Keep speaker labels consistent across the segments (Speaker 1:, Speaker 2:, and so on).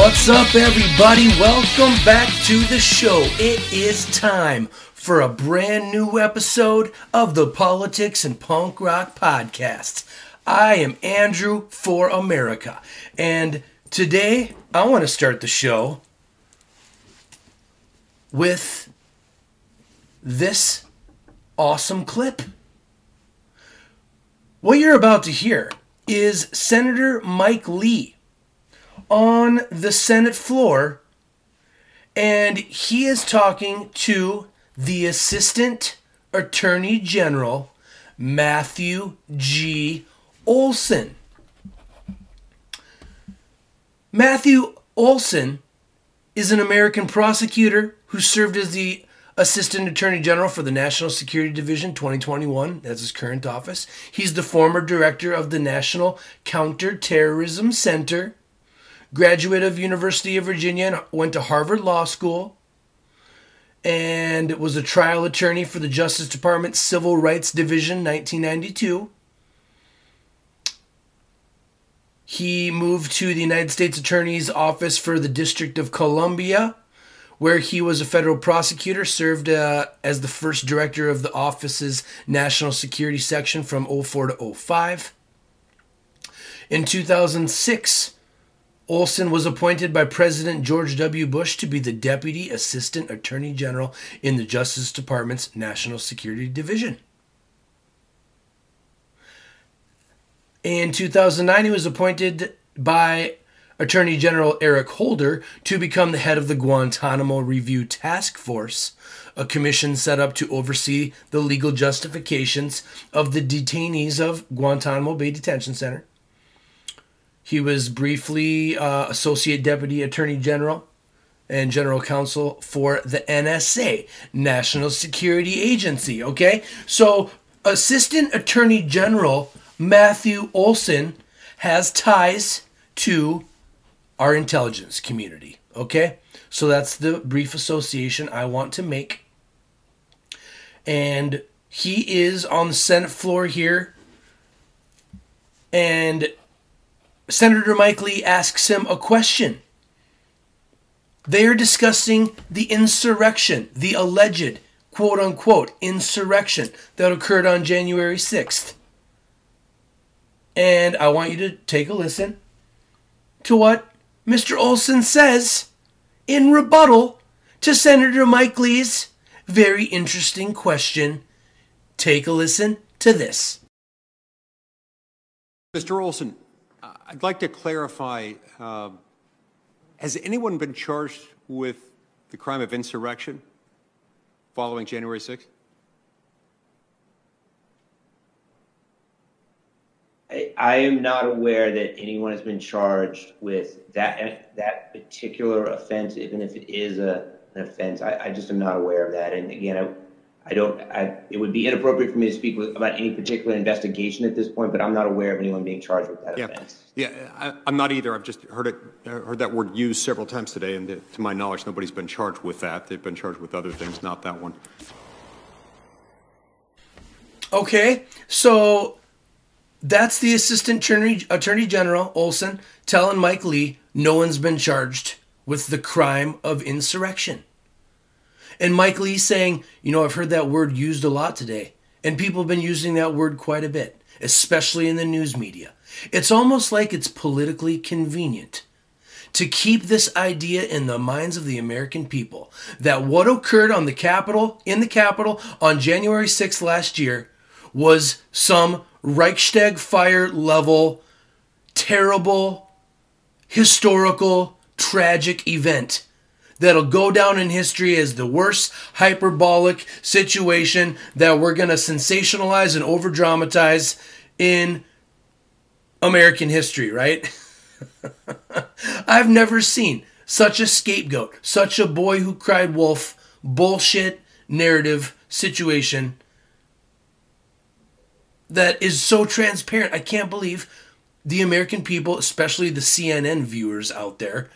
Speaker 1: What's up, everybody? Welcome back to the show. It is time for a brand new episode of the Politics and Punk Rock Podcast. I am Andrew for America, and today I want to start the show with this awesome clip. What you're about to hear is Senator Mike Lee on the Senate floor, and he is talking to the Assistant Attorney General, Matthew G. Olsen. Matthew Olsen is an American prosecutor who served as the Assistant Attorney General for the National Security Division 2021. That's his current office. He's the former director of the National Counterterrorism Center graduate of University of Virginia and went to Harvard Law School and was a trial attorney for the Justice Department Civil Rights Division 1992. He moved to the United States Attorney's Office for the District of Columbia, where he was a federal prosecutor, served uh, as the first director of the office's National Security Section from 04 to 05. In 2006, Olsen was appointed by President George W. Bush to be the Deputy Assistant Attorney General in the Justice Department's National Security Division. In 2009, he was appointed by Attorney General Eric Holder to become the head of the Guantanamo Review Task Force, a commission set up to oversee the legal justifications of the detainees of Guantanamo Bay Detention Center. He was briefly uh, Associate Deputy Attorney General and General Counsel for the NSA, National Security Agency. Okay? So, Assistant Attorney General Matthew Olsen has ties to our intelligence community. Okay? So, that's the brief association I want to make. And he is on the Senate floor here. And Senator Mike Lee asks him a question. They are discussing the insurrection, the alleged quote unquote insurrection that occurred on January 6th. And I want you to take a listen to what Mr. Olsen says in rebuttal to Senator Mike Lee's very interesting question. Take a listen to this.
Speaker 2: Mr. Olsen, I'd like to clarify, uh, has anyone been charged with the crime of insurrection following January 6th?
Speaker 3: I, am not aware that anyone has been charged with that that particular offense, even if it is a, an offense. I, I just am not aware of that. And again, I, I don't, I, it would be inappropriate for me to speak with, about any particular investigation at this point, but I'm not aware of anyone being charged with that
Speaker 2: yeah.
Speaker 3: offense.
Speaker 2: Yeah, I, am not either. I've just heard it, heard that word used several times today, and to my knowledge, nobody's been charged with that. They've been charged with other things, not that one.
Speaker 1: Okay, so that's the assistant attorney, attorney general Olsen telling Mike Lee no one's been charged with the crime of insurrection. And Mike Lee saying, you know, I've heard that word used a lot today. And people have been using that word quite a bit, especially in the news media. It's almost like it's politically convenient to keep this idea in the minds of the American people that what occurred on the Capitol, in the Capitol on January 6th last year, was some Reichstag fire level, terrible, historical, tragic event that'll go down in history as the worst hyperbolic situation that we're going to sensationalize and over dramatize in American history, right? I've never seen such a scapegoat, such a boy who cried wolf, bullshit narrative situation that is so transparent. I can't believe the American people, especially the CNN viewers out there,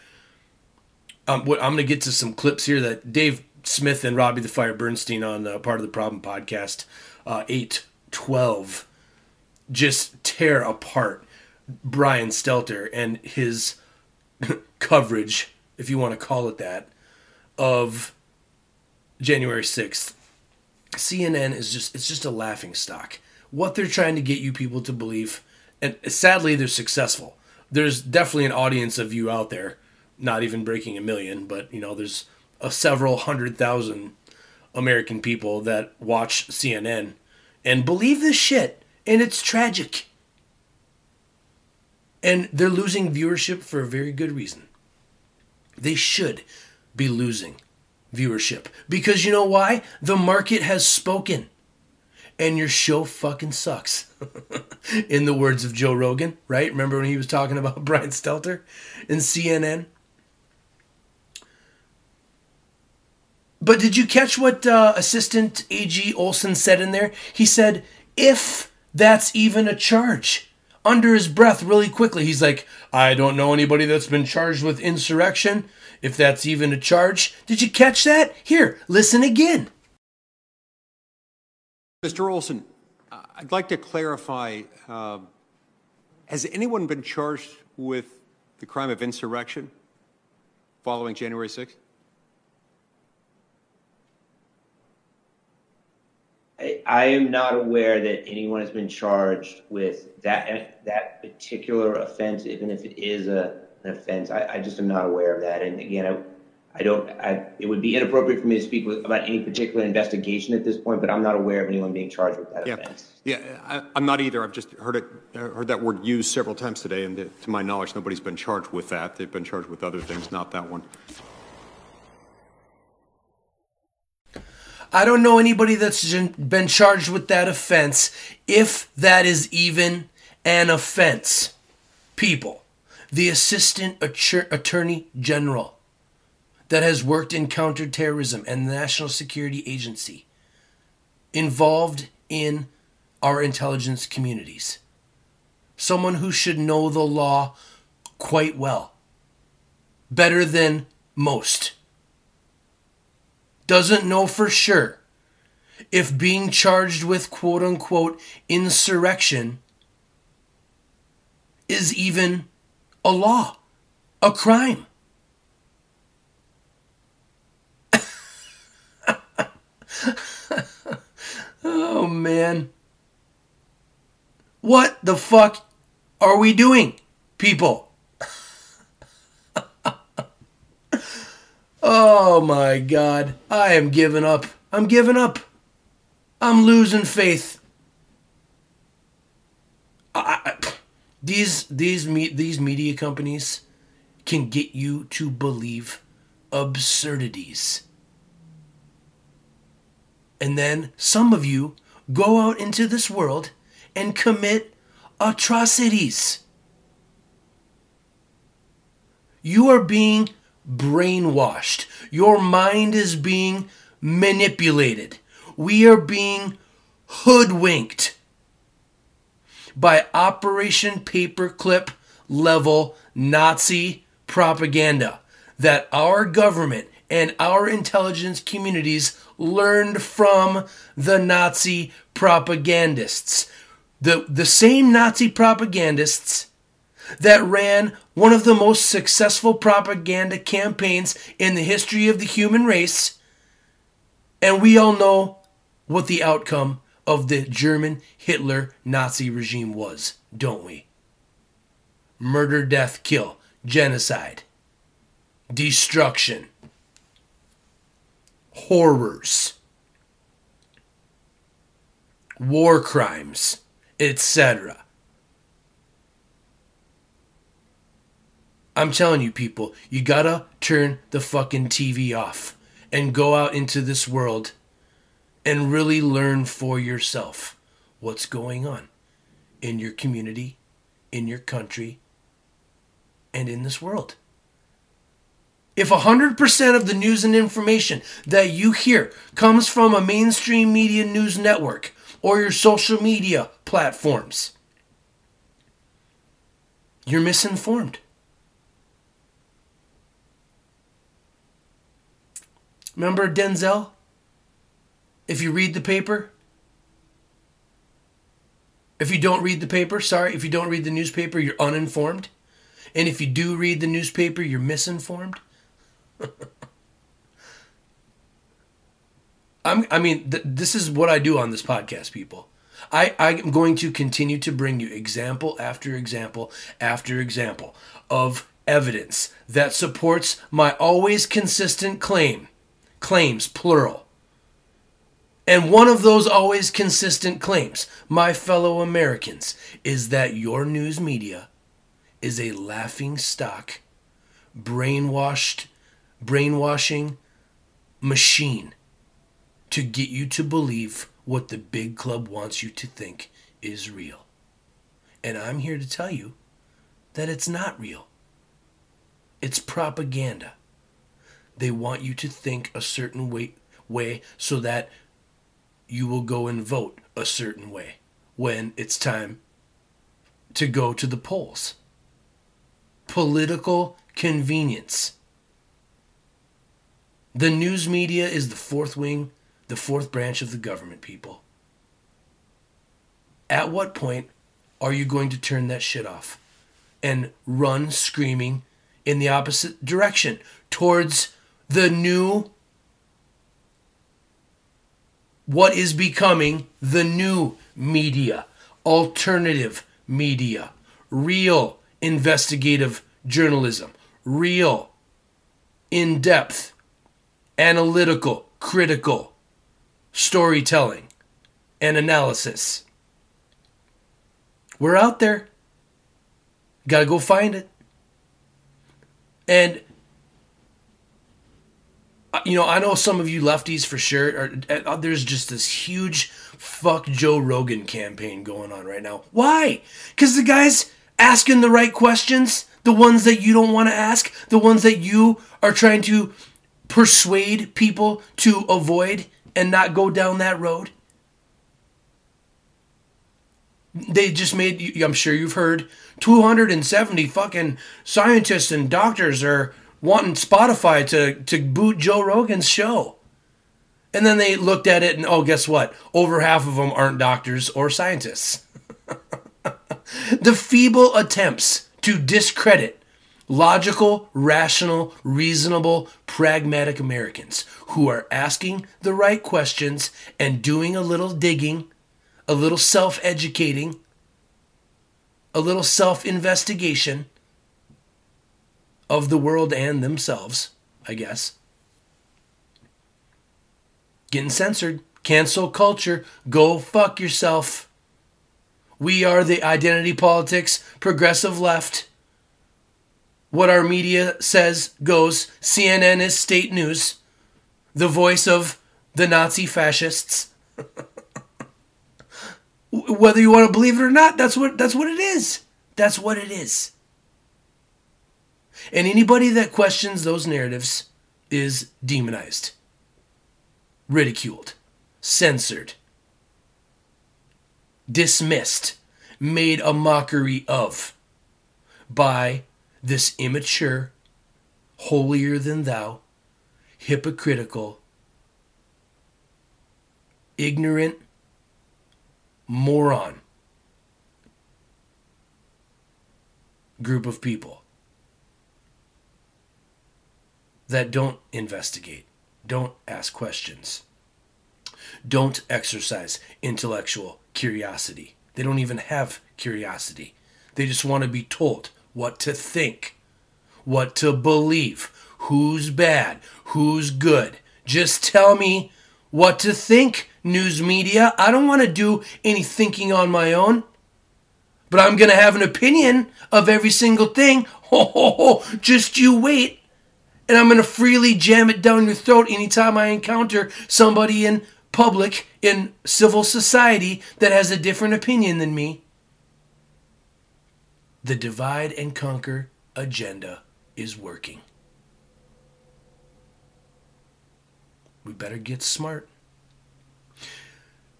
Speaker 1: um, I'm going to get to some clips here that Dave Smith and Robbie the Fire Bernstein on uh, part of the Problem podcast, uh, eight twelve, just tear apart Brian Stelter and his coverage, if you want to call it that, of January 6th. CNN is just it's just a laughing stock. What they're trying to get you people to believe and sadly they're successful. There's definitely an audience of you out there, not even breaking a million, but you know, there's a several hundred thousand American people that watch CNN and believe this shit and it's tragic. And they're losing viewership for a very good reason. They should be losing viewership. Because you know why? The market has spoken. And your show fucking sucks. In the words of Joe Rogan, right? Remember when he was talking about Brian Stelter in CNN? But did you catch what uh, Assistant AG Olsen said in there? He said, if that's even a charge. Under his breath, really quickly, he's like, I don't know anybody that's been charged with insurrection if that's even a charge. Did you catch that? Here, listen again.
Speaker 2: Mr. Olsen, I'd like to clarify uh, has anyone been charged with the crime of insurrection following January 6th?
Speaker 3: I, I am not aware that anyone has been charged with that that particular offense, even if it is a an offense. I, I just am not aware of that. And again, I, I don't. I, it would be inappropriate for me to speak with, about any particular investigation at this point. But I'm not aware of anyone being charged with that
Speaker 2: yeah.
Speaker 3: offense.
Speaker 2: Yeah, I, am not either. I've just heard it, heard that word used several times today, and to my knowledge, nobody's been charged with that. They've been charged with other things, not that one.
Speaker 1: I don't know anybody that's been charged with that offense, if that is even an offense. People the assistant attorney general that has worked in counterterrorism and the National Security Agency, involved in our intelligence communities. Someone who should know the law quite well, better than most. Doesn't know for sure if being charged with quote unquote insurrection is even a law, a crime. oh, man. What the fuck are we doing, people? Oh my god. I am giving up. I'm giving up. I'm losing faith. I, I, these these me, these media companies can get you to believe absurdities. And then some of you go out into this world and commit atrocities. You are being brainwashed. Your mind is being manipulated. We are being hoodwinked by Operation Paperclip level Nazi propaganda that our government and our intelligence communities learned from the Nazi propagandists. The, the same Nazi propagandists that ran one of the most successful propaganda campaigns in the history of the human race. And we all know what the outcome of the German Hitler Nazi regime was, don't we? Murder, death, kill, genocide, destruction, horrors, war crimes, etc. I'm telling you, people, you gotta turn the fucking TV off and go out into this world and really learn for yourself what's going on in your community, in your country, and in this world. If 100% of the news and information that you hear comes from a mainstream media news network or your social media platforms, you're misinformed. Remember Denzel? if you read the paper, if you don't read the paper, sorry, if you don't read the newspaper, you're uninformed. And if you do read the newspaper, you're misinformed. I'm, I mean, th- this is what I do on this podcast, people. I, I'm going to continue to bring you example after example after example of evidence that supports my always consistent claim, claims, plural. And one of those always consistent claims, my fellow Americans, is that your news media is a laughing stock, brainwashed, brainwashing machine to get you to believe what the big club wants you to think is real. And I'm here to tell you that it's not real. It's propaganda. They want you to think a certain way, way so that you will go and vote a certain way when it's time to go to the polls. Political convenience. The news media is the fourth wing the fourth branch of the government, people. At what point are you going to turn that shit off and run screaming in the opposite direction towards the new, what is becoming the new media, alternative media, real investigative journalism, real, in depth, analytical, critical storytelling, and analysis. We're out there. Gotta go find it. And, you know, I know some of you lefties for sure, are, uh, there's just this huge fuck Joe Rogan campaign going on right now. Why? Because the guy's asking the right questions, the ones that you don't want to ask, the ones that you are trying to persuade people to avoid and not go down that road? They just made, I'm sure you've heard, 270 fucking scientists and doctors are wanting Spotify to, to boot Joe Rogan's show. And then they looked at it and, oh, guess what? Over half of them aren't doctors or scientists. the feeble attempts to discredit logical, rational, reasonable, pragmatic Americans who are asking the right questions and doing a little digging, a little self educating, a little self investigation of the world and themselves, I guess. Getting censored, cancel culture, go fuck yourself. We are the identity politics, progressive left what our media says goes. CNN is state news, the voice of the Nazi fascists. Whether you want to believe it or not, that's what that's what it is. That's what it is. And anybody that questions those narratives is demonized, ridiculed, censored, dismissed, made a mockery of by this immature, holier than thou, hypocritical, ignorant moron group of people that don't investigate, don't ask questions, don't exercise intellectual curiosity. They don't even have curiosity. They just want to be told what to think, what to believe, who's bad, who's good. Just tell me what to think, news media. I don't want to do any thinking on my own. But I'm going to have an opinion of every single thing. Ho, ho, ho. Just you wait. And I'm going to freely jam it down your throat anytime I encounter somebody in public, in civil society, that has a different opinion than me. The divide and conquer agenda is working. We better get smart.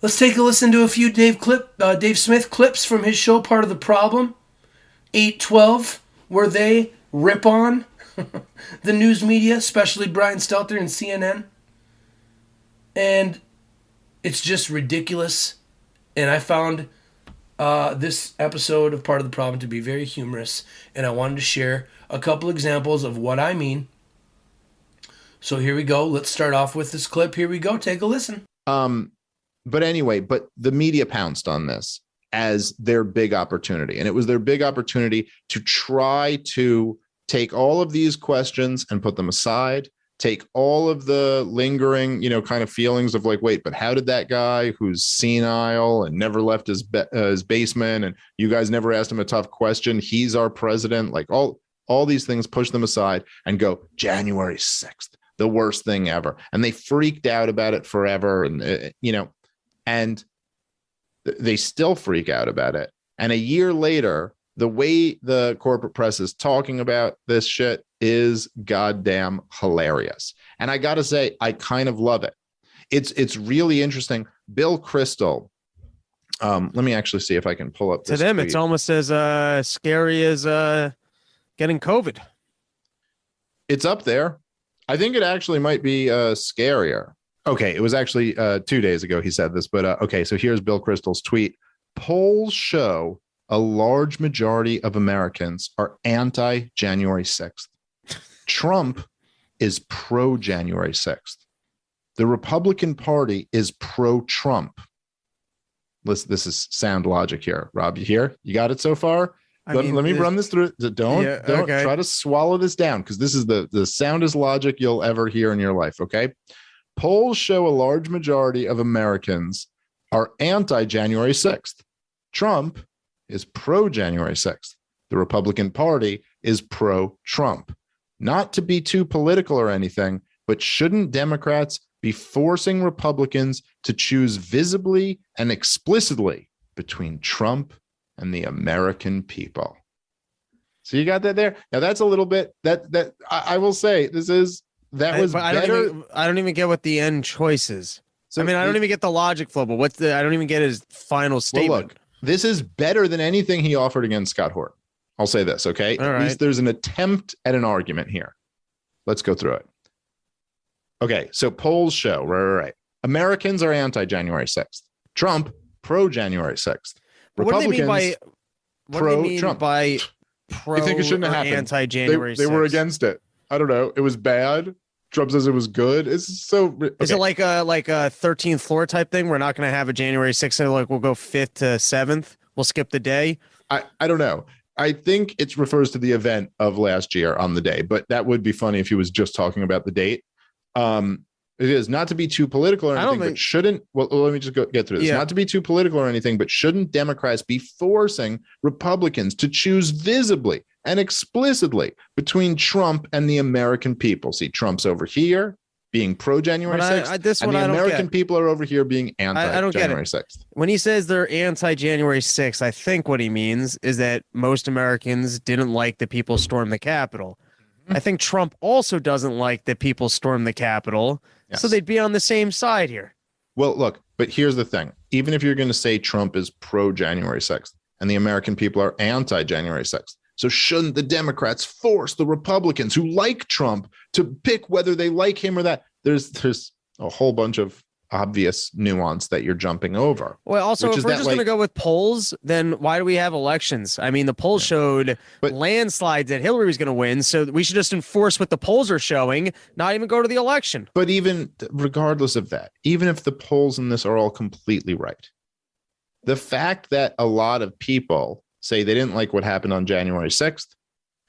Speaker 1: Let's take a listen to a few Dave clip, uh, Dave Smith clips from his show, part of the problem, 812, where they rip on the news media, especially Brian Stelter and CNN. And it's just ridiculous. And I found uh, this episode of Part of the Problem to be very humorous, and I wanted to share a couple examples of what I mean. So here we go. Let's start off with this clip. Here we go. Take a listen.
Speaker 4: Um, but anyway, but the media pounced on this as their big opportunity. And it was their big opportunity to try to take all of these questions and put them aside, take all of the lingering, you know, kind of feelings of like, wait, but how did that guy who's senile and never left his, be- uh, his basement and you guys never asked him a tough question, he's our president, like all all these things push them aside and go January 6th, the worst thing ever. And they freaked out about it forever and uh, you know, and they still freak out about it. And a year later, the way the corporate press is talking about this shit is goddamn hilarious. And I got to say, I kind of love it. It's it's really interesting. Bill Kristol. Um, let me actually see if I can pull up.
Speaker 5: To them, tweet. it's almost as uh, scary as uh, getting COVID.
Speaker 4: It's up there. I think it actually might be uh, scarier. Okay, it was actually uh, two days ago he said this, but uh, okay, so here's Bill Kristol's tweet. Polls show a large majority of Americans are anti January 6th. Trump is pro January 6th. The Republican Party is pro Trump. Listen, this is sound logic here. Rob, you here? You got it so far? Let, mean, let me run this through. Don't yeah, don't okay. try to swallow this down because this is the the soundest logic you'll ever hear in your life. Okay, polls show a large majority of Americans are anti January 6th. Trump is pro January 6th. The Republican Party is pro Trump. Not to be too political or anything, but shouldn't Democrats be forcing Republicans to choose visibly and explicitly between Trump and the American people? So you got that there. Now that's a little bit that that I, I will say this is that was
Speaker 5: I,
Speaker 4: better.
Speaker 5: Don't even, I don't even get what the end choice is. So I mean, I don't even get the logic flow, but what's the? I don't even get his final statement. Well, look,
Speaker 4: this is better than anything he offered against Scott Horton. I'll say this, okay? All At right. least there's an attempt at an argument here. Let's go through it. Okay, so polls show, right, right, right. Americans are anti January 6th. Trump, pro January 6th.
Speaker 5: Republicans, what do they mean by what pro do they mean Trump. by pro I think it shouldn't have happened. anti January
Speaker 4: they, they were against it. I don't know. It was bad. Trump says it was good. It's so. Okay.
Speaker 5: Is it like a like a 13th floor type thing? We're not going to have a January 6th. Like we'll go fifth to seventh. We'll skip the day.
Speaker 4: I I don't know. I think it refers to the event of last year on the day, but that would be funny if he was just talking about the date. Um, it is not to be too political or anything, think... but shouldn't. Well, let me just go, get through this. Yeah. Not to be too political or anything, but shouldn't Democrats be forcing Republicans to choose visibly and explicitly between Trump and the American people? See, Trump's over here being pro January 6th, I, I, this and the American people are over here being anti January 6th.
Speaker 5: When he says they're anti January 6th, I think what he means is that most Americans didn't like the people storm the Capitol. Mm-hmm. I think Trump also doesn't like that people storm the Capitol. Yes. So they'd be on the same side here.
Speaker 4: Well, look, but here's the thing even if you're going to say Trump is pro January 6th and the American people are anti January 6th, so shouldn't the Democrats force the Republicans who like Trump to pick whether they like him or that? There's there's a whole bunch of obvious nuance that you're jumping over.
Speaker 5: Well, also, if we're just like, going to go with polls, then why do we have elections? I mean, the poll yeah. showed but, landslides that Hillary was going to win, so we should just enforce what the polls are showing, not even go to the election.
Speaker 4: But even regardless of that, even if the polls in this are all completely right, the fact that a lot of people say they didn't like what happened on January 6th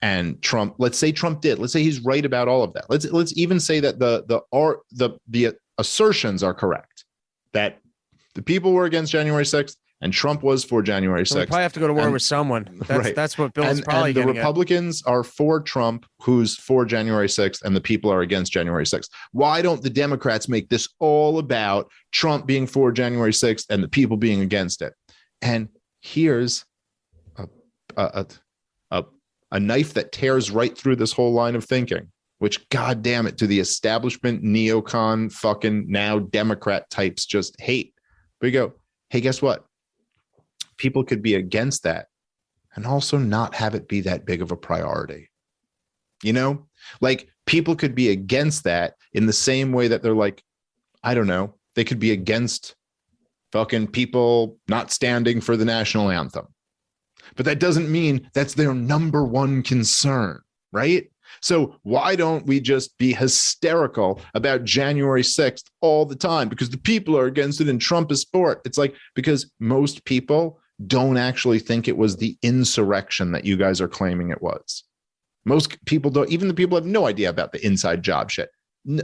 Speaker 4: and Trump let's say Trump did let's say he's right about all of that let's let's even say that the the art the the assertions are correct that the people were against January 6th and Trump was for January 6th. We
Speaker 5: probably have to go to war and, with someone. That's, right. that's what Bill
Speaker 4: and,
Speaker 5: probably
Speaker 4: and the Republicans
Speaker 5: at.
Speaker 4: are for Trump, who's for January 6th, and the people are against January 6th. Why don't the Democrats make this all about Trump being for January 6th and the people being against it? And here's a, a, a knife that tears right through this whole line of thinking which god damn it to the establishment neocon fucking now democrat types just hate we go hey guess what people could be against that and also not have it be that big of a priority you know like people could be against that in the same way that they're like i don't know they could be against fucking people not standing for the national anthem. But that doesn't mean that's their number one concern, right? So why don't we just be hysterical about January 6th all the time? Because the people are against it and Trump is for it. It's like because most people don't actually think it was the insurrection that you guys are claiming it was. Most people don't, even the people have no idea about the inside job shit.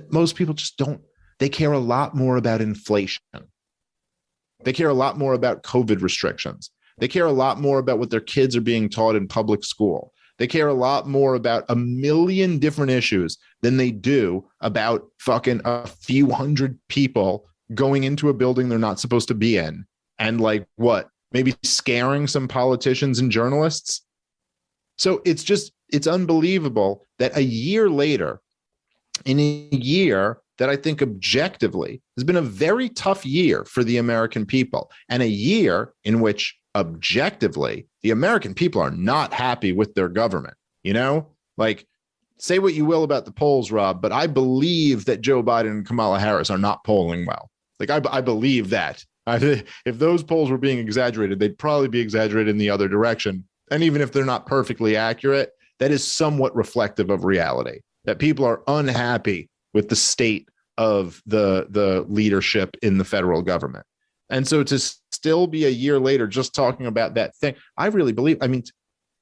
Speaker 4: Most people just don't. They care a lot more about inflation. They care a lot more about COVID restrictions. They care a lot more about what their kids are being taught in public school. They care a lot more about a million different issues than they do about fucking a few hundred people going into a building they're not supposed to be in and like what maybe scaring some politicians and journalists? So it's just it's unbelievable that a year later in a year that I think objectively has been a very tough year for the American people, and a year in which objectively the American people are not happy with their government. You know, like say what you will about the polls, Rob, but I believe that Joe Biden and Kamala Harris are not polling well. Like I, I believe that. I, if those polls were being exaggerated, they'd probably be exaggerated in the other direction. And even if they're not perfectly accurate, that is somewhat reflective of reality. That people are unhappy with the state of the the leadership in the federal government. And so to still be a year later just talking about that thing, I really believe I mean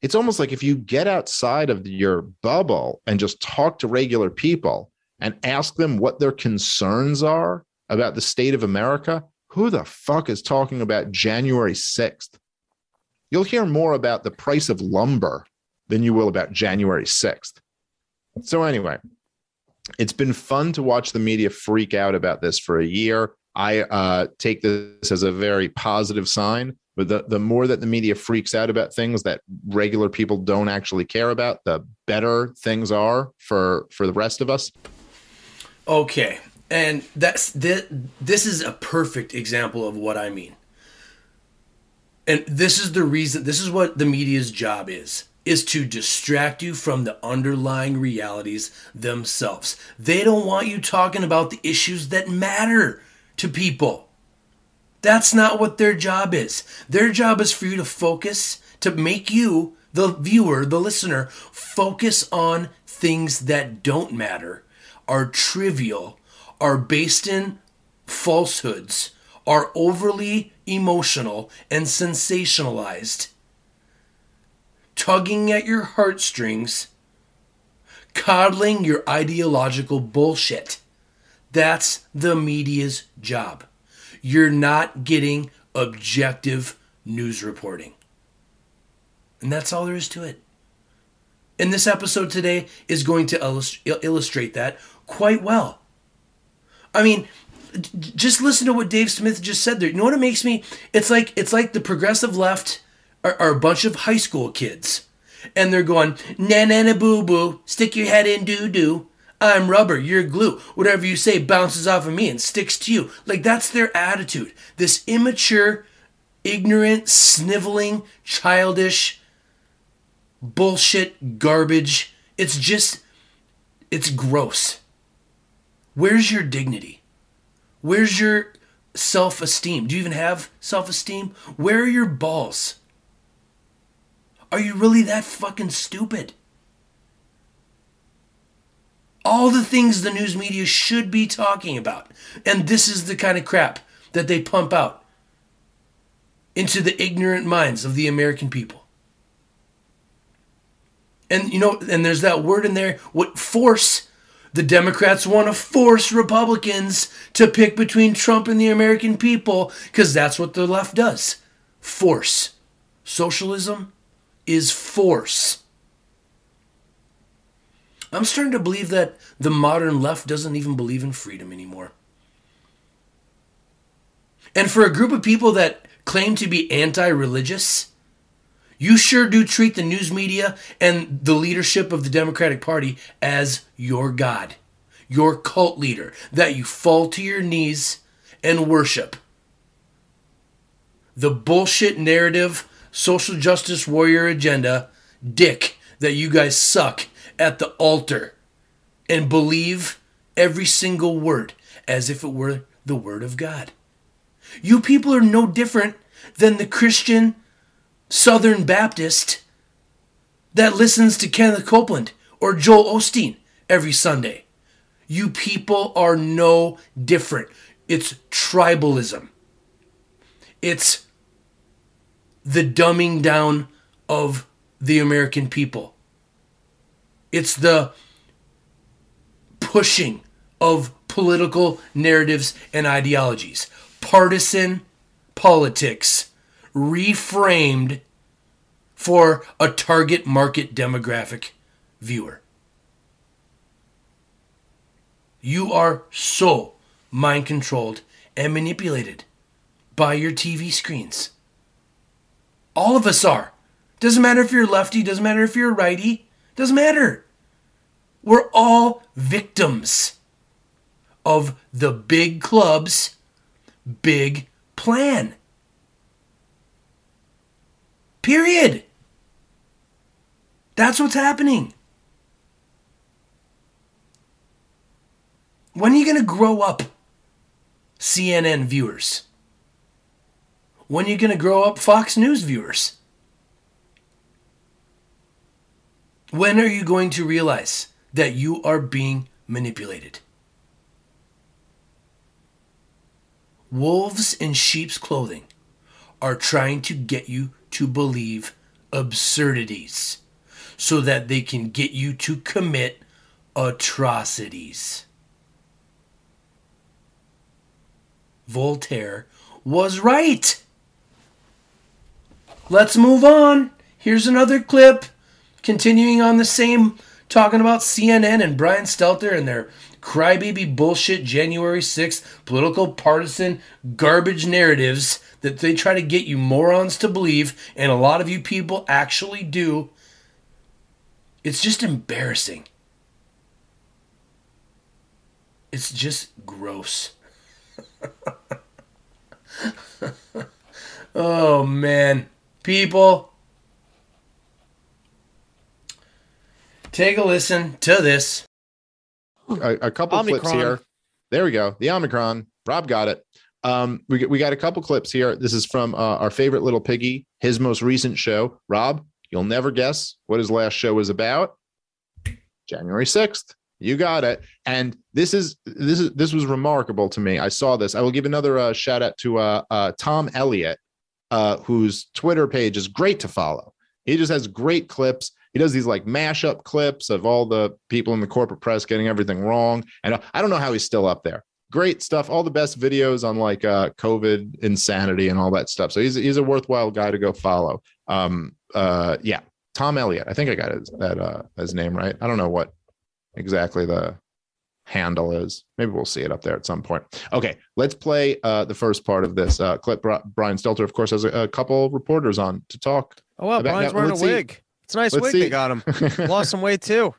Speaker 4: it's almost like if you get outside of your bubble and just talk to regular people and ask them what their concerns are about the state of America, who the fuck is talking about January 6th? You'll hear more about the price of lumber than you will about January 6th. So, anyway, it's been fun to watch the media freak out about this for a year. I uh, take this as a very positive sign. But the, the more that the media freaks out about things that regular people don't actually care about, the better things are for for the rest of us.
Speaker 1: Okay, and that's this, this is a perfect example of what I mean. And this is the reason. This is what the media's job is is to distract you from the underlying realities themselves. They don't want you talking about the issues that matter to people. That's not what their job is. Their job is for you to focus, to make you, the viewer, the listener, focus on things that don't matter, are trivial, are based in falsehoods, are overly emotional and sensationalized tugging at your heartstrings, coddling your ideological bullshit. That's the media's job. You're not getting objective news reporting. And that's all there is to it. And this episode today is going to illustrate that quite well. I mean, just listen to what Dave Smith just said there. You know what it makes me? It's like it's like the progressive left are, are a bunch of high school kids. And they're going, na na na boo boo, stick your head in doo doo. I'm rubber, you're glue. Whatever you say bounces off of me and sticks to you. Like that's their attitude. This immature, ignorant, sniveling, childish, bullshit garbage. It's just, it's gross. Where's your dignity? Where's your self esteem? Do you even have self esteem? Where are your balls? Are you really that fucking stupid? All the things the news media should be talking about. And this is the kind of crap that they pump out into the ignorant minds of the American people. And you know, and there's that word in there, what force the Democrats want to force Republicans to pick between Trump and the American people because that's what the left does. Force. Socialism is force. I'm starting to believe that the modern left doesn't even believe in freedom anymore. And for a group of people that claim to be anti religious, you sure do treat the news media and the leadership of the Democratic Party as your God, your cult leader, that you fall to your knees and worship. The bullshit narrative social justice warrior agenda dick that you guys suck at the altar and believe every single word as if it were the word of God. You people are no different than the Christian Southern Baptist that listens to Kenneth Copeland or Joel Osteen every Sunday. You people are no different. It's tribalism. It's the dumbing down of the American people. It's the pushing of political narratives and ideologies. Partisan politics reframed for a target market demographic viewer. You are so mind controlled and manipulated by your TV screens. All of us are. Doesn't matter if you're lefty, doesn't matter if you're righty, doesn't matter. We're all victims of the big club's big plan. Period. That's what's happening. When are you going to grow up, CNN viewers? When are you going to grow up, Fox News viewers? When are you going to realize that you are being manipulated? Wolves in sheep's clothing are trying to get you to believe absurdities so that they can get you to commit atrocities. Voltaire was right. Let's move on. Here's another clip continuing on the same talking about CNN and Brian Stelter and their crybaby bullshit January 6th political partisan garbage narratives that they try to get you morons to believe, and a lot of you people actually do. It's just embarrassing. It's just gross. oh man, people, take a listen to this.
Speaker 4: a, a couple clips
Speaker 5: Omicron.
Speaker 4: here. There we go. The Omicron. Rob got it. Um, we got- we got a couple clips here. This is from uh, our favorite little piggy, his most recent show. Rob, you'll never guess what his last show was about. January sixth. You got it. And this is this is this was remarkable to me. I saw this. I will give another uh, shout out to uh, uh, Tom Elliott, uh, whose Twitter page is great to follow. He just has great clips. He does these like mashup clips of all the people in the corporate press getting everything wrong. And I don't know how he's still up there. Great stuff. All the best videos on like uh, COVID insanity and all that stuff. So he's he's a worthwhile guy to go follow. Um, uh, yeah, Tom Elliott. I think I got his that uh, his name right. I don't know what exactly the handle is. Maybe we'll see it up there at some point. Okay, let's play uh, the first part of this uh, clip. Brian Stelter, of course, has a, a couple reporters on to talk.
Speaker 5: Oh wow, Brian's
Speaker 4: now,
Speaker 5: wearing a
Speaker 4: see.
Speaker 5: Wig. It's a nice
Speaker 4: Let's
Speaker 5: wig
Speaker 4: see.
Speaker 5: they got him. Lost some weight too.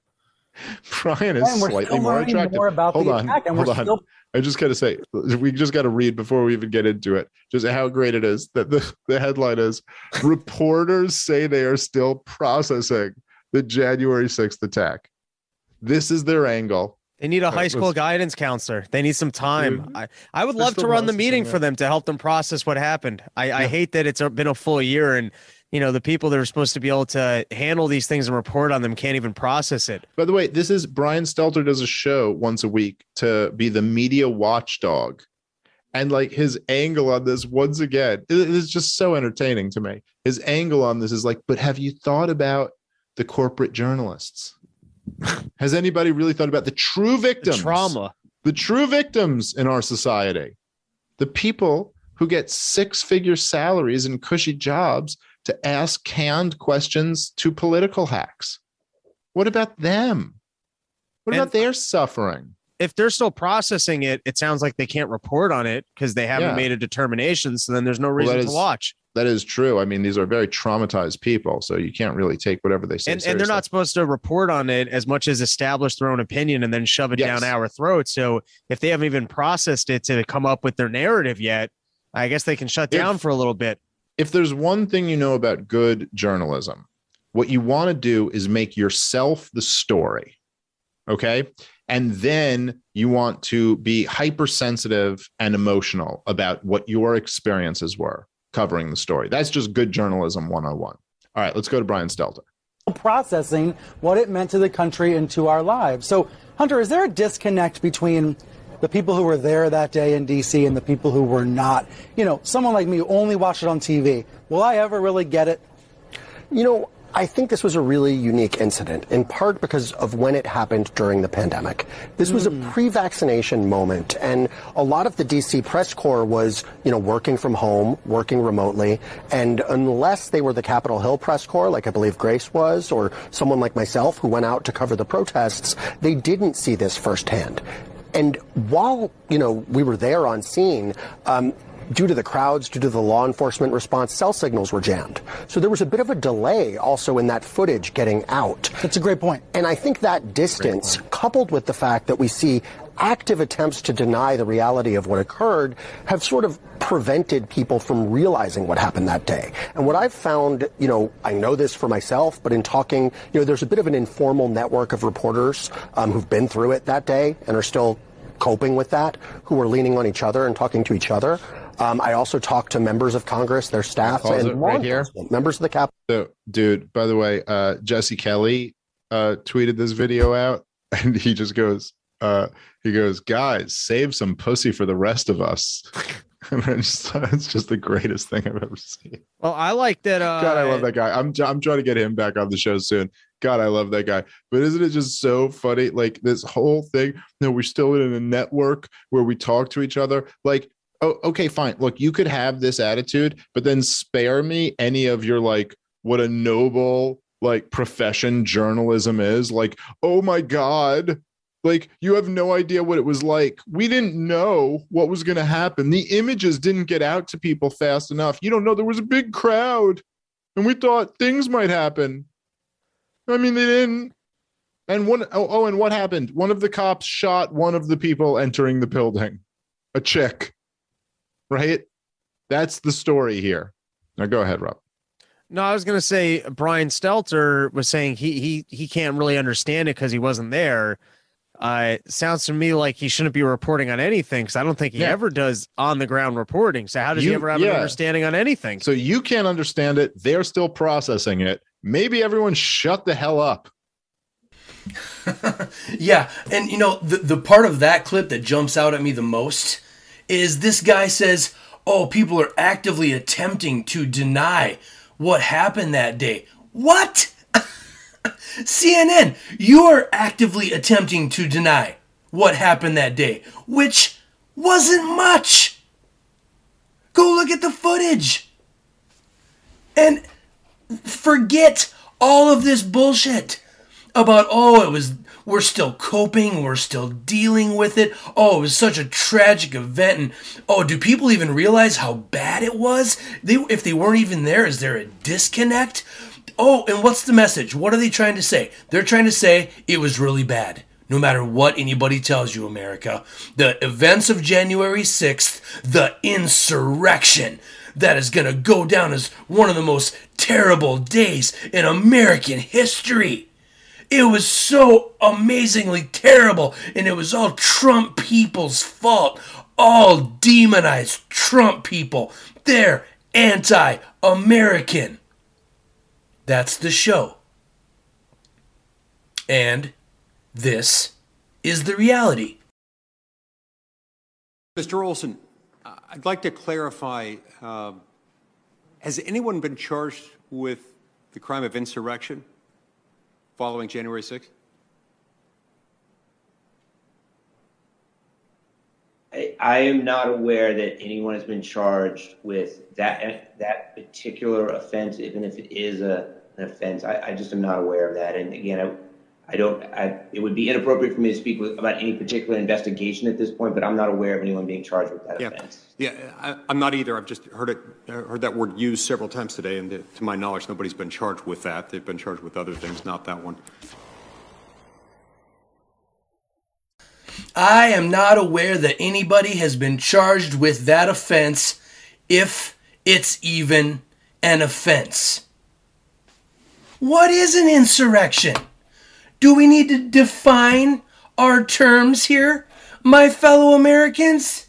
Speaker 4: Brian is
Speaker 6: And we're
Speaker 4: slightly more attractive.
Speaker 6: more about
Speaker 4: hold
Speaker 6: the
Speaker 4: on,
Speaker 6: attack, and
Speaker 4: hold
Speaker 6: we're
Speaker 4: on.
Speaker 6: still
Speaker 4: I just got to say, we just got to read before we even get into it, just how great it is that the, the headline is Reporters say they are still processing the January 6th attack. This is their angle.
Speaker 5: They need a high school
Speaker 4: let's-
Speaker 5: guidance counselor. They need some time.
Speaker 4: Dude,
Speaker 5: I, I would love to run the meeting
Speaker 4: that.
Speaker 5: for them to help them process what happened. I, I hate that it's been a full year and you know the people that are supposed to be able to handle these things and report on them can't even process it.
Speaker 4: By the way, this is Brian Stelter does a show once a week to be the media watchdog. And like his angle on this, once again, it is just so entertaining to me. His angle on this is like, but have you thought about the corporate journalists? Has anybody really thought about the true
Speaker 5: The
Speaker 4: victims?
Speaker 5: trauma.
Speaker 4: the true victims in our society, the people who get six figure salaries and cushy jobs to ask canned questions to political hacks. What about them? What
Speaker 5: And-
Speaker 4: about their suffering?
Speaker 5: If they're still processing it, it sounds like they can't report on it because they haven't
Speaker 4: Yeah.
Speaker 5: made a determination. So then there's no reason to
Speaker 4: is-
Speaker 5: watch.
Speaker 4: That is true. I mean, these are very traumatized people, so you can't really take whatever they say.
Speaker 5: And, and they're not supposed to report on it as much as establish their own opinion and then shove it
Speaker 4: Yes.
Speaker 5: down our throat. So if they haven't even processed it to come up with their narrative yet, I guess they can shut
Speaker 4: If-
Speaker 5: down for a little bit.
Speaker 4: If there's one thing you know about good journalism, what you want to do is make yourself the story. Okay. And then you want to be hypersensitive and emotional about what your experiences were covering the story. That's just good journalism 101. All right, let's go to Brian Stelter.
Speaker 6: Processing what it meant to the country and to our lives. So, Hunter, is there a disconnect between the people who were there that day in D.C. and the people who were not? You know, someone like me who only watched it on TV. Will I ever really get it?
Speaker 7: You know, I think this was a really unique incident, in part because of when it happened during the pandemic. This was a
Speaker 6: Hmm.
Speaker 7: pre-vaccination moment, and a lot of the DC press corps was, you know, working from home, working remotely, and unless they were the Capitol Hill press corps, like I believe Grace was, or someone like myself who went out to cover the protests, they didn't see this firsthand. And while, you know, we were there on scene, um, due to the crowds, due to the law enforcement response, cell signals were jammed. So there was a bit of a delay also in that footage getting out.
Speaker 6: That's a great point.
Speaker 7: And I think that distance, coupled with the fact that we see active attempts to deny the reality of what occurred, have sort of prevented people from realizing what happened that day. And what I've found, you know, I know this for myself, but in talking, you know, there's a bit of an informal network of reporters um, who've been through it that day and are still coping with that, who are leaning on each other and talking to each other. Um, I also talked to members of Congress, their
Speaker 4: staff,
Speaker 7: and
Speaker 4: right here.
Speaker 7: members of the Capitol.
Speaker 4: So, dude, by the way, uh, Jesse Kelly uh, tweeted this video out and he just goes, uh, he goes, guys, save some pussy for the rest of us. and I just, thought it's just the greatest thing I've ever seen.
Speaker 5: Well, I like that. Uh,
Speaker 4: God, I love that guy. I'm, I'm trying to get him back on the show soon. God, I love that guy. But isn't it just so funny? Like this whole thing, know, we're still in a network where we talk to each other. Like, oh, okay, fine. Look, you could have this attitude, but then spare me any of your like what a noble like profession journalism is. Like, oh my God. Like you have no idea what it was like. We didn't know what was going to happen. The images didn't get out to people fast enough. You don't know there was a big crowd and we thought things might happen. I mean, they didn't. And one oh, oh, and what happened? One of the cops shot one of the people entering the building, a chick. Right? That's the story here. Now go ahead, Rob.
Speaker 5: No, I was gonna say Brian Stelter was saying he he he can't really understand it because he wasn't there. Uh, sounds to me like he shouldn't be reporting on anything because I don't think he
Speaker 4: Yeah.
Speaker 5: ever does on the ground reporting. So how does he ever have an understanding on anything?
Speaker 4: So you can't understand it. They're still processing it. Maybe everyone shut the hell up.
Speaker 1: Yeah, and you know the the part of that clip that jumps out at me the most is this guy says, "Oh, people are actively attempting to deny what happened that day." What? CNN, you are actively attempting to deny what happened that day, which wasn't much. Go look at the footage. And forget all of this bullshit about oh it was we're still coping we're still dealing with it oh it was such a tragic event and oh do people even realize how bad it was they if they weren't even there is there a disconnect oh and what's the message what are they trying to say they're trying to say it was really bad no matter what anybody tells you america the events of january 6th the insurrection that is going to go down as one of the most terrible days in American history. It was so amazingly terrible, and it was all Trump people's fault. All demonized Trump people. They're anti American. That's the show. And this is the reality.
Speaker 2: Mr. Olsen, I'd like to clarify, uh, has anyone been charged with the crime of insurrection following January 6th?
Speaker 3: I, I am not aware that anyone has been charged with that that particular offense, even if it is a, an offense. I, I just am not aware of that. And again, I, I don't. I, it would be inappropriate for me to speak with, about any particular investigation at this point, but I'm not aware of anyone being charged with that
Speaker 2: Yeah,
Speaker 3: offense.
Speaker 2: yeah, I, I'm not either. I've just heard it, uh, heard that word used several times today, and to to my knowledge, nobody's been charged with that. They've been charged with other things, not that one.
Speaker 1: I am not aware that anybody has been charged with that offense, if it's even an offense. What is an insurrection? Do we need to define our terms here, my fellow Americans?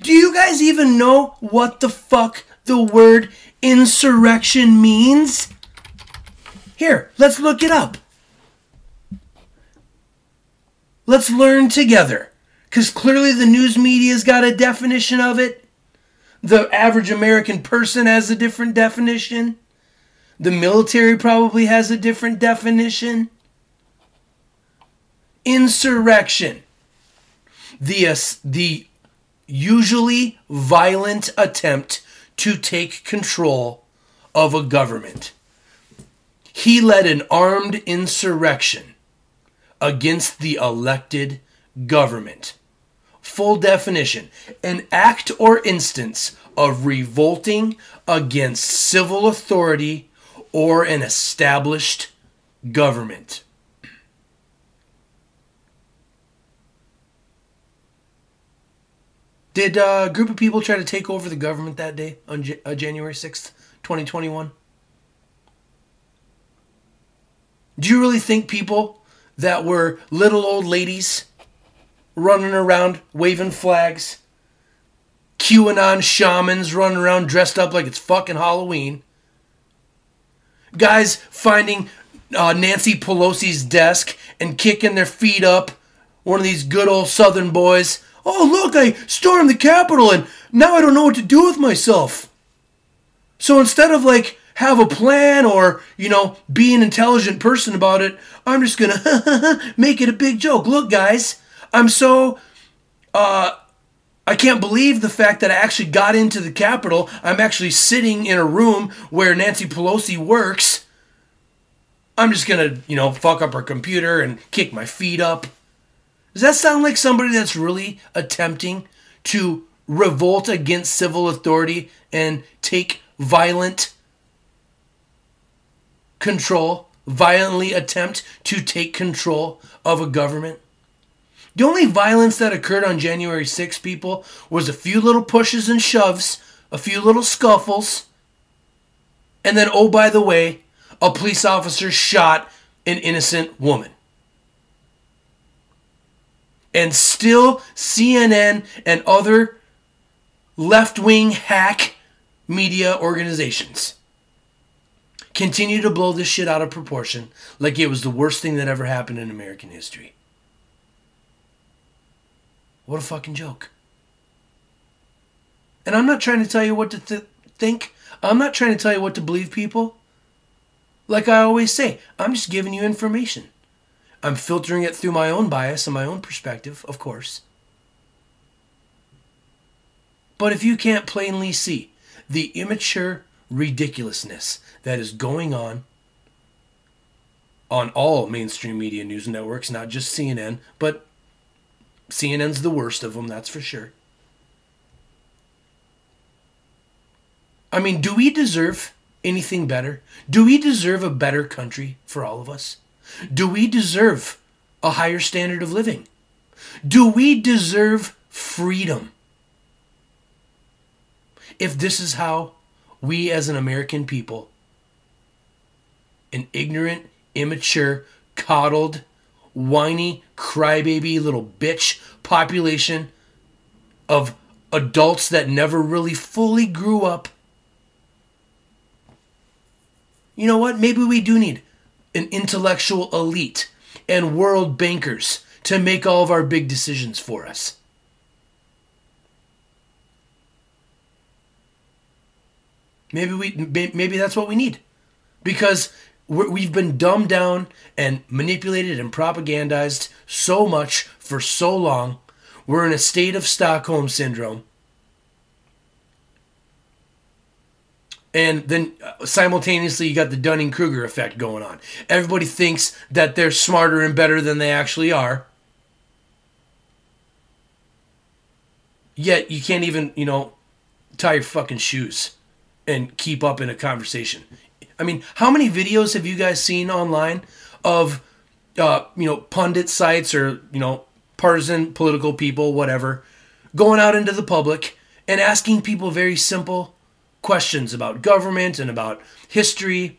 Speaker 1: Do you guys even know what the fuck the word insurrection means? Here, let's look it up. Let's learn together. Because clearly the news media's got a definition of it. The average American person has a different definition. The military probably has a different definition. Insurrection. The, uh, the usually violent attempt to take control of a government. He led an armed insurrection against the elected government. Full definition an act or instance of revolting against civil authority or an established government. Did a group of people try to take over the government that day on J- uh, January 6th, 2021? Do you really think people that were little old ladies running around waving flags, QAnon shamans running around dressed up like it's fucking Halloween, guys finding uh, Nancy Pelosi's desk and kicking their feet up, one of these good old Southern boys oh, look, I stormed the Capitol and now I don't know what to do with myself. So instead of like have a plan or, you know, be an intelligent person about it, I'm just going to make it a big joke. Look, guys, I'm so, uh, I can't believe the fact that I actually got into the Capitol. I'm actually sitting in a room where Nancy Pelosi works. I'm just to, you know, fuck up her computer and kick my feet up. Does that sound like somebody that's really attempting to revolt against civil authority and take violent control, violently attempt to take control of a government? The only violence that occurred on January 6, people, was a few little pushes and shoves, a few little scuffles, and then, oh, by the way, a police officer shot an innocent woman and still CNN and other left wing hack media organizations continue to blow this shit out of proportion like it was the worst thing that ever happened in American history. What a fucking joke. And I'm not trying to tell you what to th- think. I'm not trying to tell you what to believe, people. Like I always say, I'm just giving you information. I'm filtering it through my own bias and my own perspective, of course. But if you can't plainly see the immature ridiculousness that is going on on all mainstream media news networks, not just CNN, but CNN's the worst of them, that's for sure. I mean, do we deserve anything better? Do we deserve a better country for all of us? Do we deserve a higher standard of living? Do we deserve freedom? If this is how we as an American people, an ignorant, immature, coddled, whiny, crybaby little bitch population of adults that never really fully grew up. You know what? Maybe we do need an intellectual elite and world bankers to make all of our big decisions for us. Maybe we maybe that's what we need. Because we've been dumbed down and manipulated and propagandized so much for so long. We're in a state of Stockholm syndrome And then uh, simultaneously, you got the Dunning Kruger effect going on. Everybody thinks that they're smarter and better than they actually are. Yet you can't even, you know, tie your fucking shoes and keep up in a conversation. I mean, how many videos have you guys seen online of, uh, you know, pundit sites or, you know, partisan political people, whatever, going out into the public and asking people very simple questions about government and about history.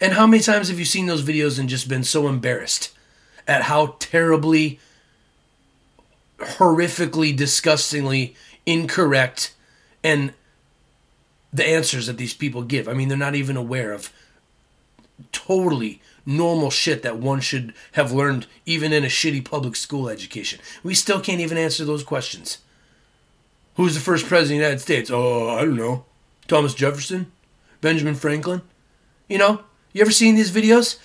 Speaker 1: And how many times have you seen those videos and just been so embarrassed at how terribly, horrifically, disgustingly incorrect and the answers that these people give. I mean, they're not even aware of totally normal shit that one should have learned even in a shitty public school education. We still can't even answer those questions. Who's the first president of the United States? Oh, I don't know. Thomas Jefferson? Benjamin Franklin? You know, you ever seen these videos?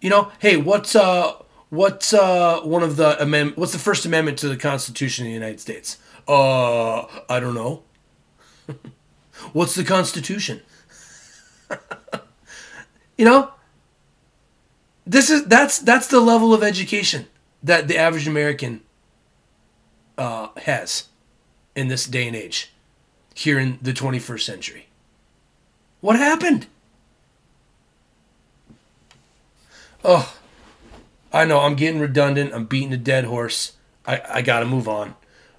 Speaker 1: You know, hey, what's uh what's uh one of the amend what's the first amendment to the Constitution of the United States? Uh, I don't know. what's the Constitution? you know, this is that's that's the level of education that the average American uh, has in this day and age here in the 21st century. What happened? Oh, I know I'm getting redundant. I'm beating a dead horse. I, I got to move on.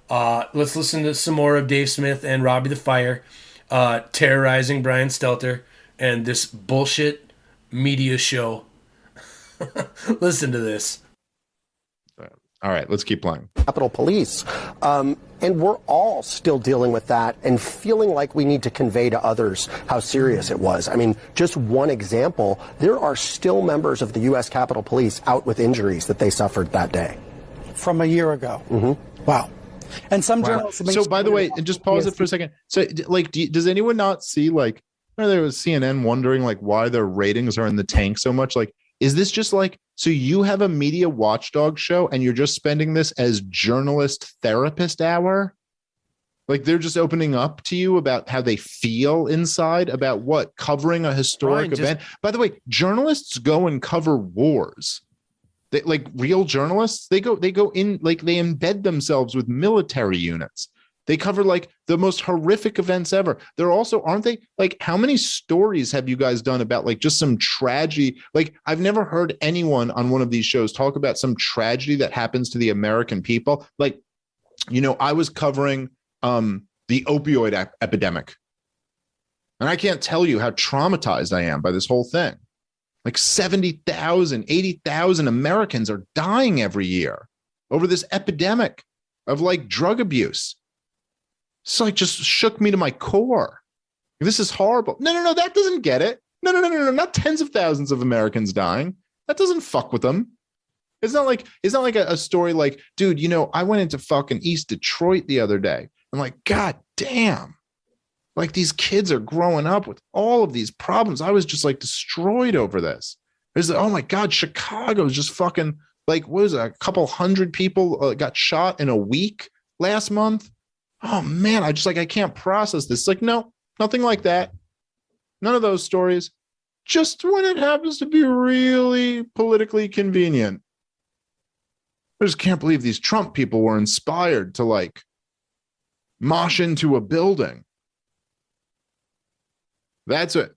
Speaker 1: Uh, let's listen to some more of Dave Smith and Robbie the Fire uh, terrorizing Brian Stelter and this bullshit media show. listen to this.
Speaker 4: All right, let's keep playing.
Speaker 7: Capitol Police. Um, and we're all still dealing with that and feeling like we need to convey to others how serious it was. I mean, just one example, there are still members of the U.S. Capitol Police out with injuries that they suffered that day.
Speaker 6: From a year ago. Mm-hmm. Wow. And some
Speaker 4: Wow.
Speaker 6: journalists.
Speaker 4: So, by the way, and just pause
Speaker 6: Yes.
Speaker 4: it for a second. So, like, do you- does anyone not see like? Or there was CNN wondering like why their ratings are in the tank so much. Like, is this just like so you have a media watchdog show and you're just spending this as journalist therapist hour? Like they're just opening up to you about how they feel inside about what covering a historic
Speaker 5: Brian, just-
Speaker 4: event. By the way, journalists go and cover wars. They, like real journalists, they go they go in like they embed themselves with military units. They cover like the most horrific events ever. They're also aren't they like how many stories have you guys done about like just some tragedy? Like I've never heard anyone on one of these shows talk about some tragedy that happens to the American people. Like you know, I was covering um the opioid ep- epidemic. And I can't tell you how traumatized I am by this whole thing. Like 70,000, 80,000 Americans are dying every year over this epidemic of like drug abuse. It's like just shook me to my core. This is horrible. No, no, no, that doesn't get it. No, no, no, no, no, not tens of thousands of Americans dying. That doesn't fuck with them. It's not like it's not like a, a story like, dude, you know, I went into fucking East Detroit the other day. I'm like, God damn. Like these kids are growing up with all of these problems. I was just like destroyed over this. There's oh my God, Chicago's just fucking like what was it, a couple hundred people uh, got shot in a week last month. Oh man, I just like I can't process this. Like no, nothing like that. None of those stories. Just when it happens to be really politically convenient. I just can't believe these Trump people were inspired to like mosh into a building. That's it.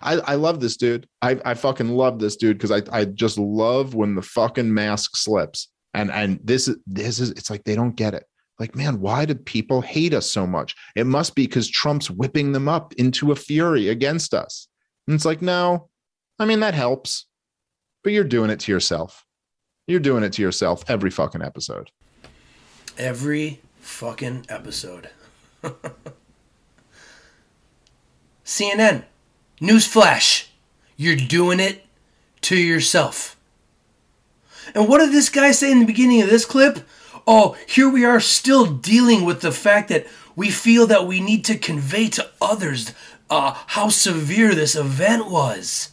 Speaker 4: I, I love this dude. I, I fucking love this dude because I, I just love when the fucking mask slips. And and this is this is it's like they don't get it. Like, man, why do people hate us so much? It must be because Trump's whipping them up into a fury against us. And it's like, no, I mean that helps, but you're doing it to yourself. You're doing it to yourself every fucking episode.
Speaker 1: Every fucking episode. CNN, newsflash, you're doing it to yourself. And what did this guy say in the beginning of this clip? Oh, here we are still dealing with the fact that we feel that we need to convey to others uh, how severe this event was.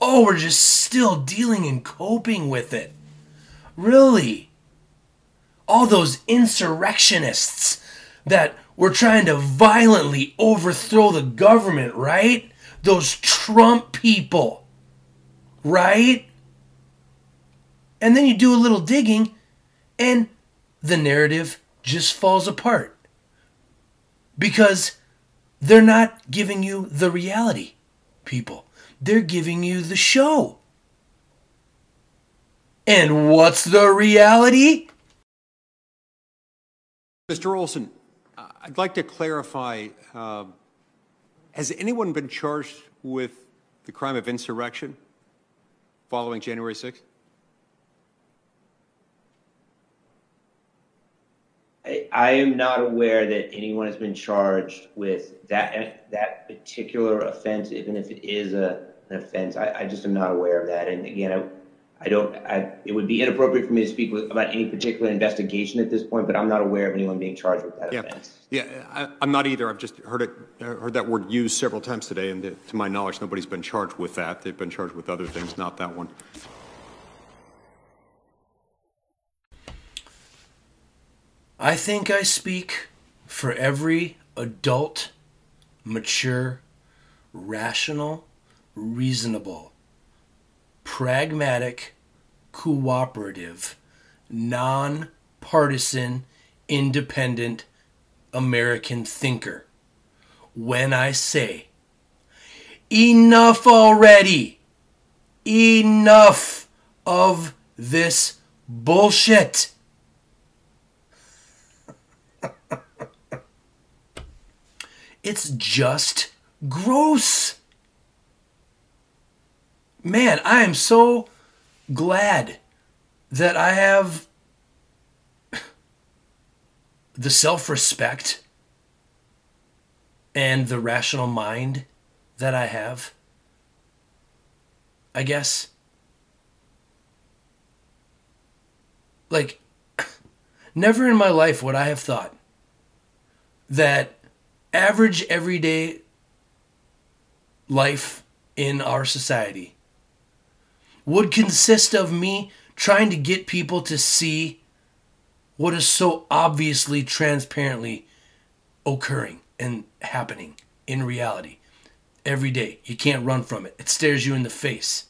Speaker 1: Oh, we're just still dealing and coping with it. Really? All those insurrectionists that were trying to violently overthrow the government, right? Those Trump people, right? And then you do a little digging and the narrative just falls apart because they're not giving you the reality, people. They're giving you the show. And what's the reality?
Speaker 2: Mr. Olsen, I'd like to clarify, uh, has anyone been charged with the crime of insurrection following January 6th?
Speaker 3: I, am not aware that anyone has been charged with that that particular offense, even if it is a, an offense. I, I just am not aware of that. And again, I, I don't. I, it would be inappropriate for me to speak with, about any particular investigation at this point, but I'm not aware of anyone being charged with that
Speaker 2: Yeah,
Speaker 3: offense.
Speaker 2: yeah, I, I'm not either. I've just heard it, uh, heard that word used several times today, and to to my knowledge, nobody's been charged with that. They've been charged with other things, not that one.
Speaker 1: I think I speak for every adult, mature, rational, reasonable, pragmatic, cooperative, non-partisan, independent American thinker when I say, enough already! Enough of this bullshit! It's just gross. Man, I am so glad that I have the self respect and the rational mind that I have. I guess. Like, never in my life would I have thought that average everyday life in our society would consist of me trying to get people to see what is so obviously transparently occurring and happening in reality every day. You can't run from it. It stares you in the face.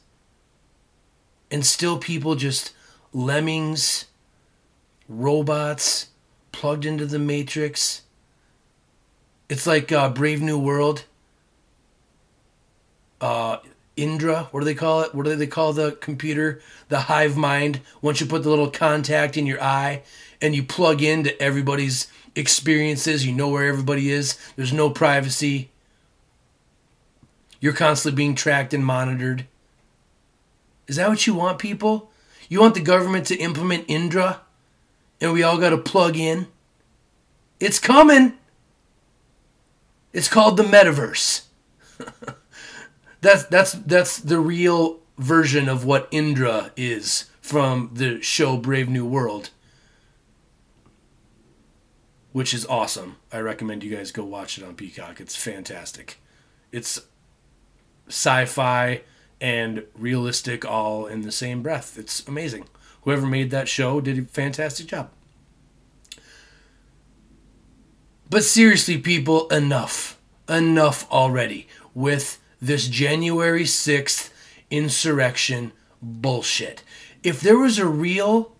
Speaker 1: And still people just lemmings, robots plugged into the matrix it's like uh, Brave New World. Uh, Indra, what do they call it? What do they call the computer? The hive mind. Once you put the little contact in your eye and you plug into everybody's experiences, you know where everybody is. There's no privacy. You're constantly being tracked and monitored. Is that what you want, people? You want the government to implement Indra and we all got to plug in? It's coming. It's called the metaverse. that's that's that's the real version of what Indra is from the show Brave New World, which is awesome. I recommend you guys go watch it on Peacock. It's fantastic. It's sci-fi and realistic all in the same breath. It's amazing. Whoever made that show did a fantastic job. But seriously, people, enough. Enough already with this January 6th insurrection bullshit. If there was a real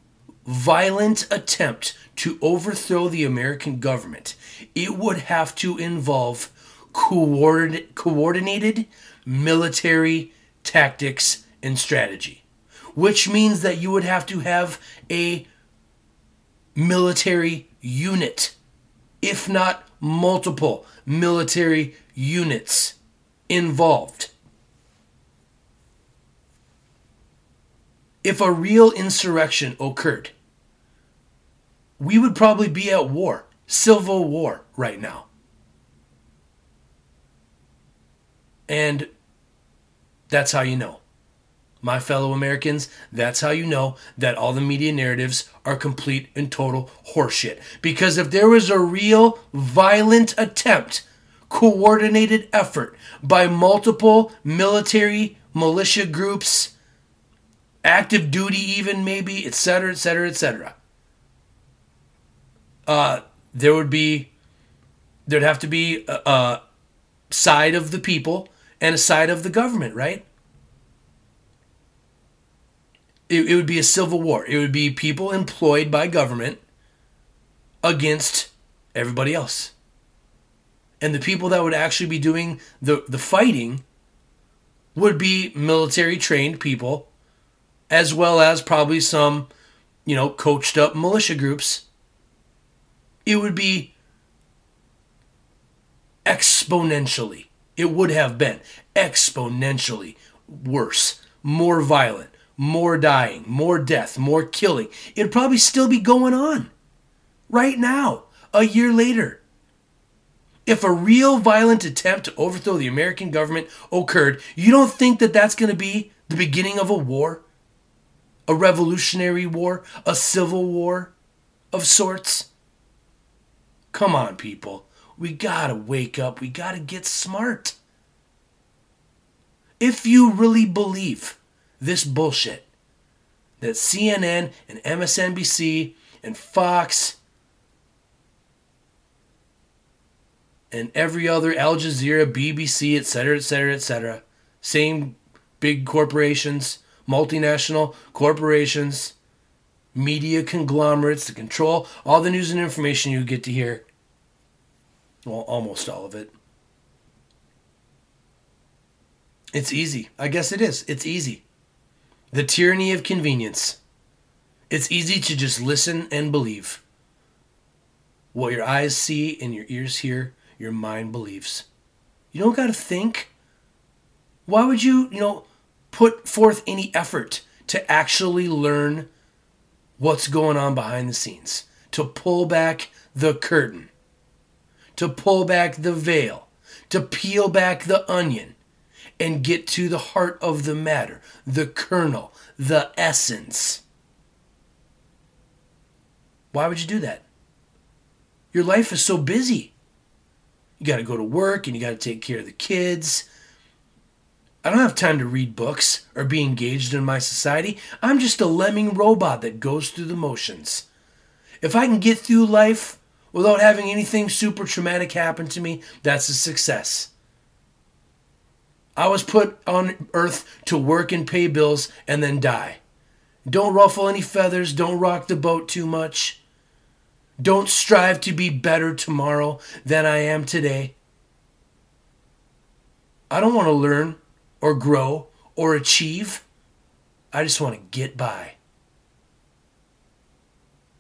Speaker 1: violent attempt to overthrow the American government, it would have to involve coordinate, coordinated military tactics and strategy, which means that you would have to have a military unit if not multiple military units involved. If a real insurrection occurred, we would probably be at war, civil war right now. And that's how you know my fellow Americans, that's how you know that all the media narratives are complete and total horseshit. Because if there was a real violent attempt, coordinated effort by multiple military militia groups, active duty, even maybe, etc., etc., etc., there would be, there'd have to be a, a side of the people and a side of the government, right? it, it would be a civil war. It would be people employed by government against everybody else. And the people that would actually be doing the, the fighting would be military trained people, as well as probably some, you know, coached up militia groups. It would be exponentially, it would have been exponentially worse, more violent, more dying, more death, more killing. It'd probably still be going on right now. a year later. If a real violent attempt to overthrow the American government occurred, you don't think that that's going to be the beginning of a war? A revolutionary war? A civil war of sorts? Come on, people. We gotta wake up. We gotta get smart. If you really believe this bullshit that CNN and MSNBC and Fox and every other Al Jazeera, BBC, etc., etc., etc., same big corporations, multinational corporations, media conglomerates to control all the news and information you get to hear. Well, almost all of it. It's easy. I guess it is. It's easy. The tyranny of convenience. It's easy to just listen and believe. What your eyes see and your ears hear, your mind believes. You don't got to think. Why would you, you know, put forth any effort to actually learn what's going on behind the scenes? To pull back the curtain, to pull back the veil, to peel back the onion and get to the heart of the matter, the kernel, the essence. Why would you do that? Your life is so busy. You got to go to work and you got to take care of the kids. I don't have time to read books or be engaged in my society. I'm just a lemming robot that goes through the motions. If I can get through life without having anything super traumatic happen to me, that's a success. I was put on earth to work and pay bills and then die. Don't ruffle any feathers. Don't rock the boat too much. Don't strive to be better tomorrow than I am today. I don't want to learn or grow or achieve. I just want to get by.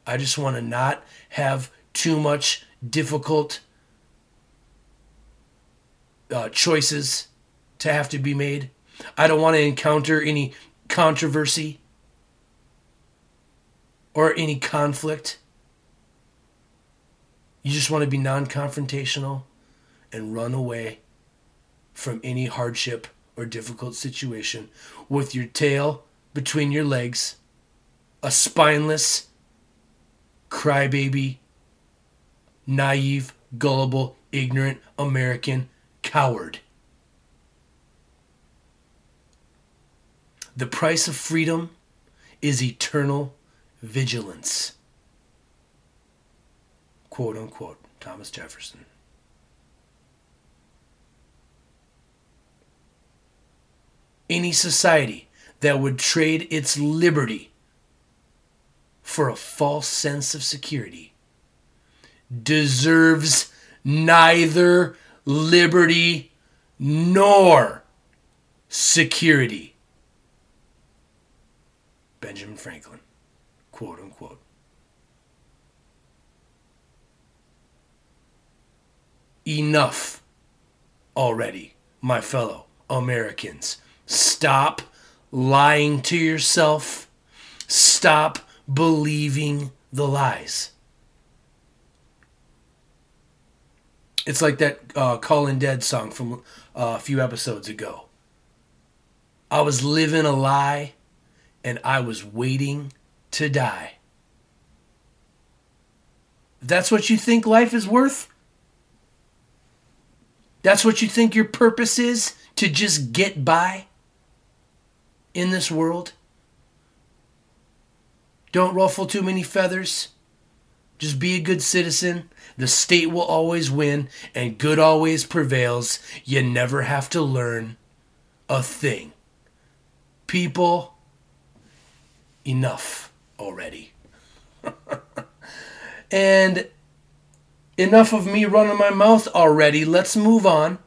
Speaker 1: I just want to not have too much difficult uh, choices to have to be made. I don't want to encounter any controversy or any conflict. You just want to be non confrontational and run away from any hardship or difficult situation with your tail between your legs, a spineless, crybaby, naive, gullible, ignorant American coward. The price of freedom is eternal vigilance. Quote unquote, Thomas Jefferson. Any society that would trade its liberty for a false sense of security deserves neither liberty nor security. Benjamin Franklin, quote unquote. Enough already, my fellow Americans. Stop lying to yourself. Stop believing the lies. It's like that uh, Callin' Dead song from uh, a few episodes ago. I was living a lie and I was waiting to die. That's what you think life is worth? That's what you think your purpose is? To just get by in this world? Don't ruffle too many feathers. Just be a good citizen. The state will always win, and good always prevails. You never have to learn a thing. People, enough already. and enough of me running my mouth already. Let's move on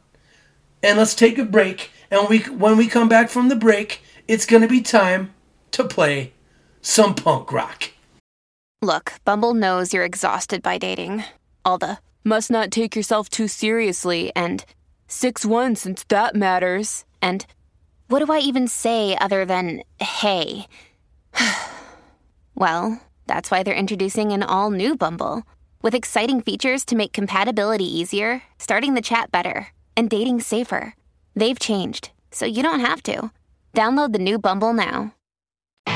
Speaker 1: and let's take a break. And we, when we come back from the break, it's going to be time to play some punk rock.
Speaker 8: Look, Bumble knows you're exhausted by dating. All the must not take yourself too seriously and 6 1 since that matters. And what do I even say other than hey? well, that's why they're introducing an all new Bumble With exciting features to make compatibility easier, starting the chat better, and dating safer. They've changed, so you don't have to. Download the new Bumble now.
Speaker 9: All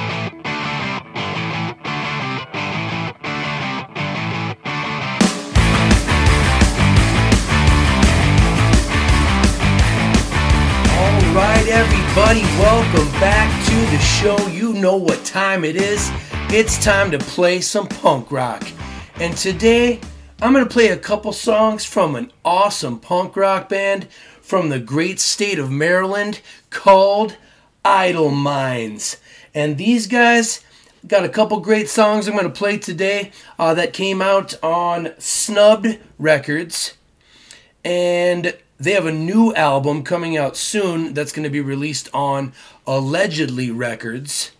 Speaker 9: right, everybody, welcome back to the show. You know what time it is. It's time to play some punk rock. And today, I'm going to play a couple songs from an awesome punk rock band from the great state of Maryland called Idleminds. And these guys got a couple great songs I'm going to play today uh, that came out on Snubbed Records. And they have a new album coming out soon that's going to be released on Allegedly Records.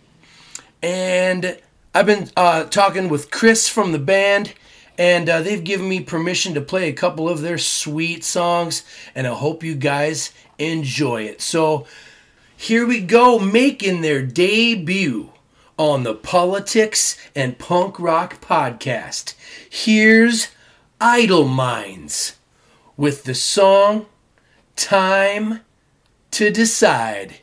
Speaker 9: And I've been uh, talking with Chris from the band, and uh, they've given me permission to play a couple of their sweet songs, and I hope you guys enjoy it. So here we go, making their debut on the Politics and Punk Rock podcast. Here's Idleminds with the song Time to Decide.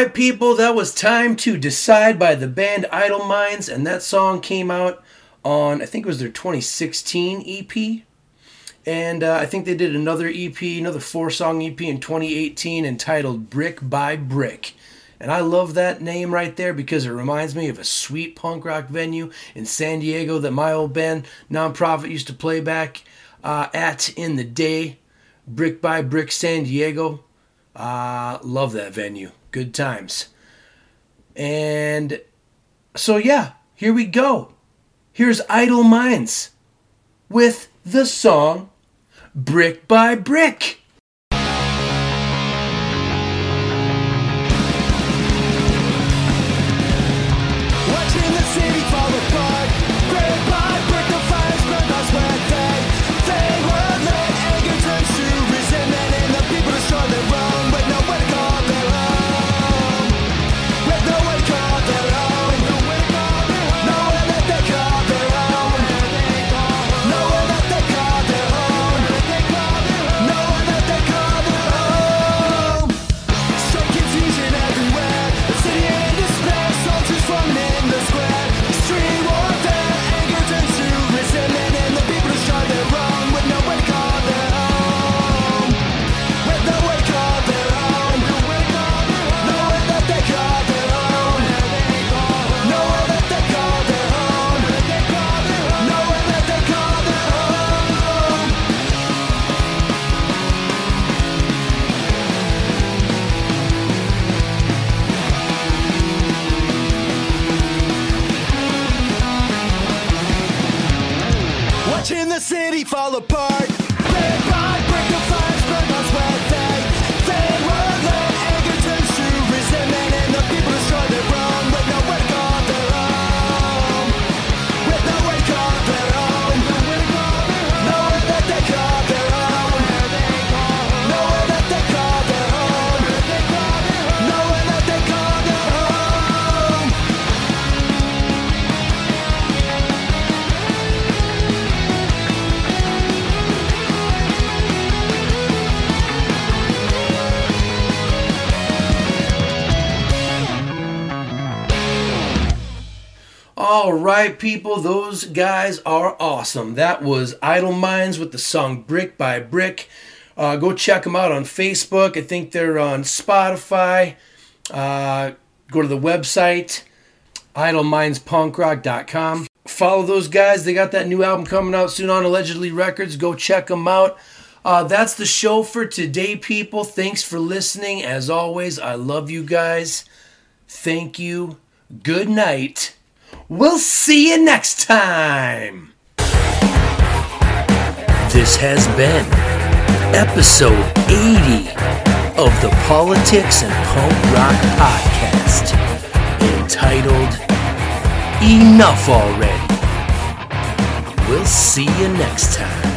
Speaker 9: Right, people, that was Time to Decide by the band Idleminds, and that song came out on, I think it was their 2016 EP. And uh, I think they did another EP, another four song EP in 2018 entitled Brick by Brick. And I love that name right there because it reminds me of a sweet punk rock venue in San Diego that my old band nonprofit used to play back uh, at in the day. Brick by Brick San Diego. Uh, love that venue. Good times. And so, yeah, here we go. Here's Idleminds with the song Brick by Brick.
Speaker 1: Right, people, those guys are awesome. That was Idleminds with the song Brick by Brick. Uh, go check them out on Facebook. I think they're on Spotify. Uh, go to the website, idlemindspunkrock.com. Follow those guys. They got that new album coming out soon on Allegedly Records. Go check them out. Uh, that's the show for today, people. Thanks for listening. As always, I love you guys. Thank you. Good night. We'll see you next time. This has been episode 80 of the Politics and Punk Rock Podcast entitled Enough Already. We'll see you next time.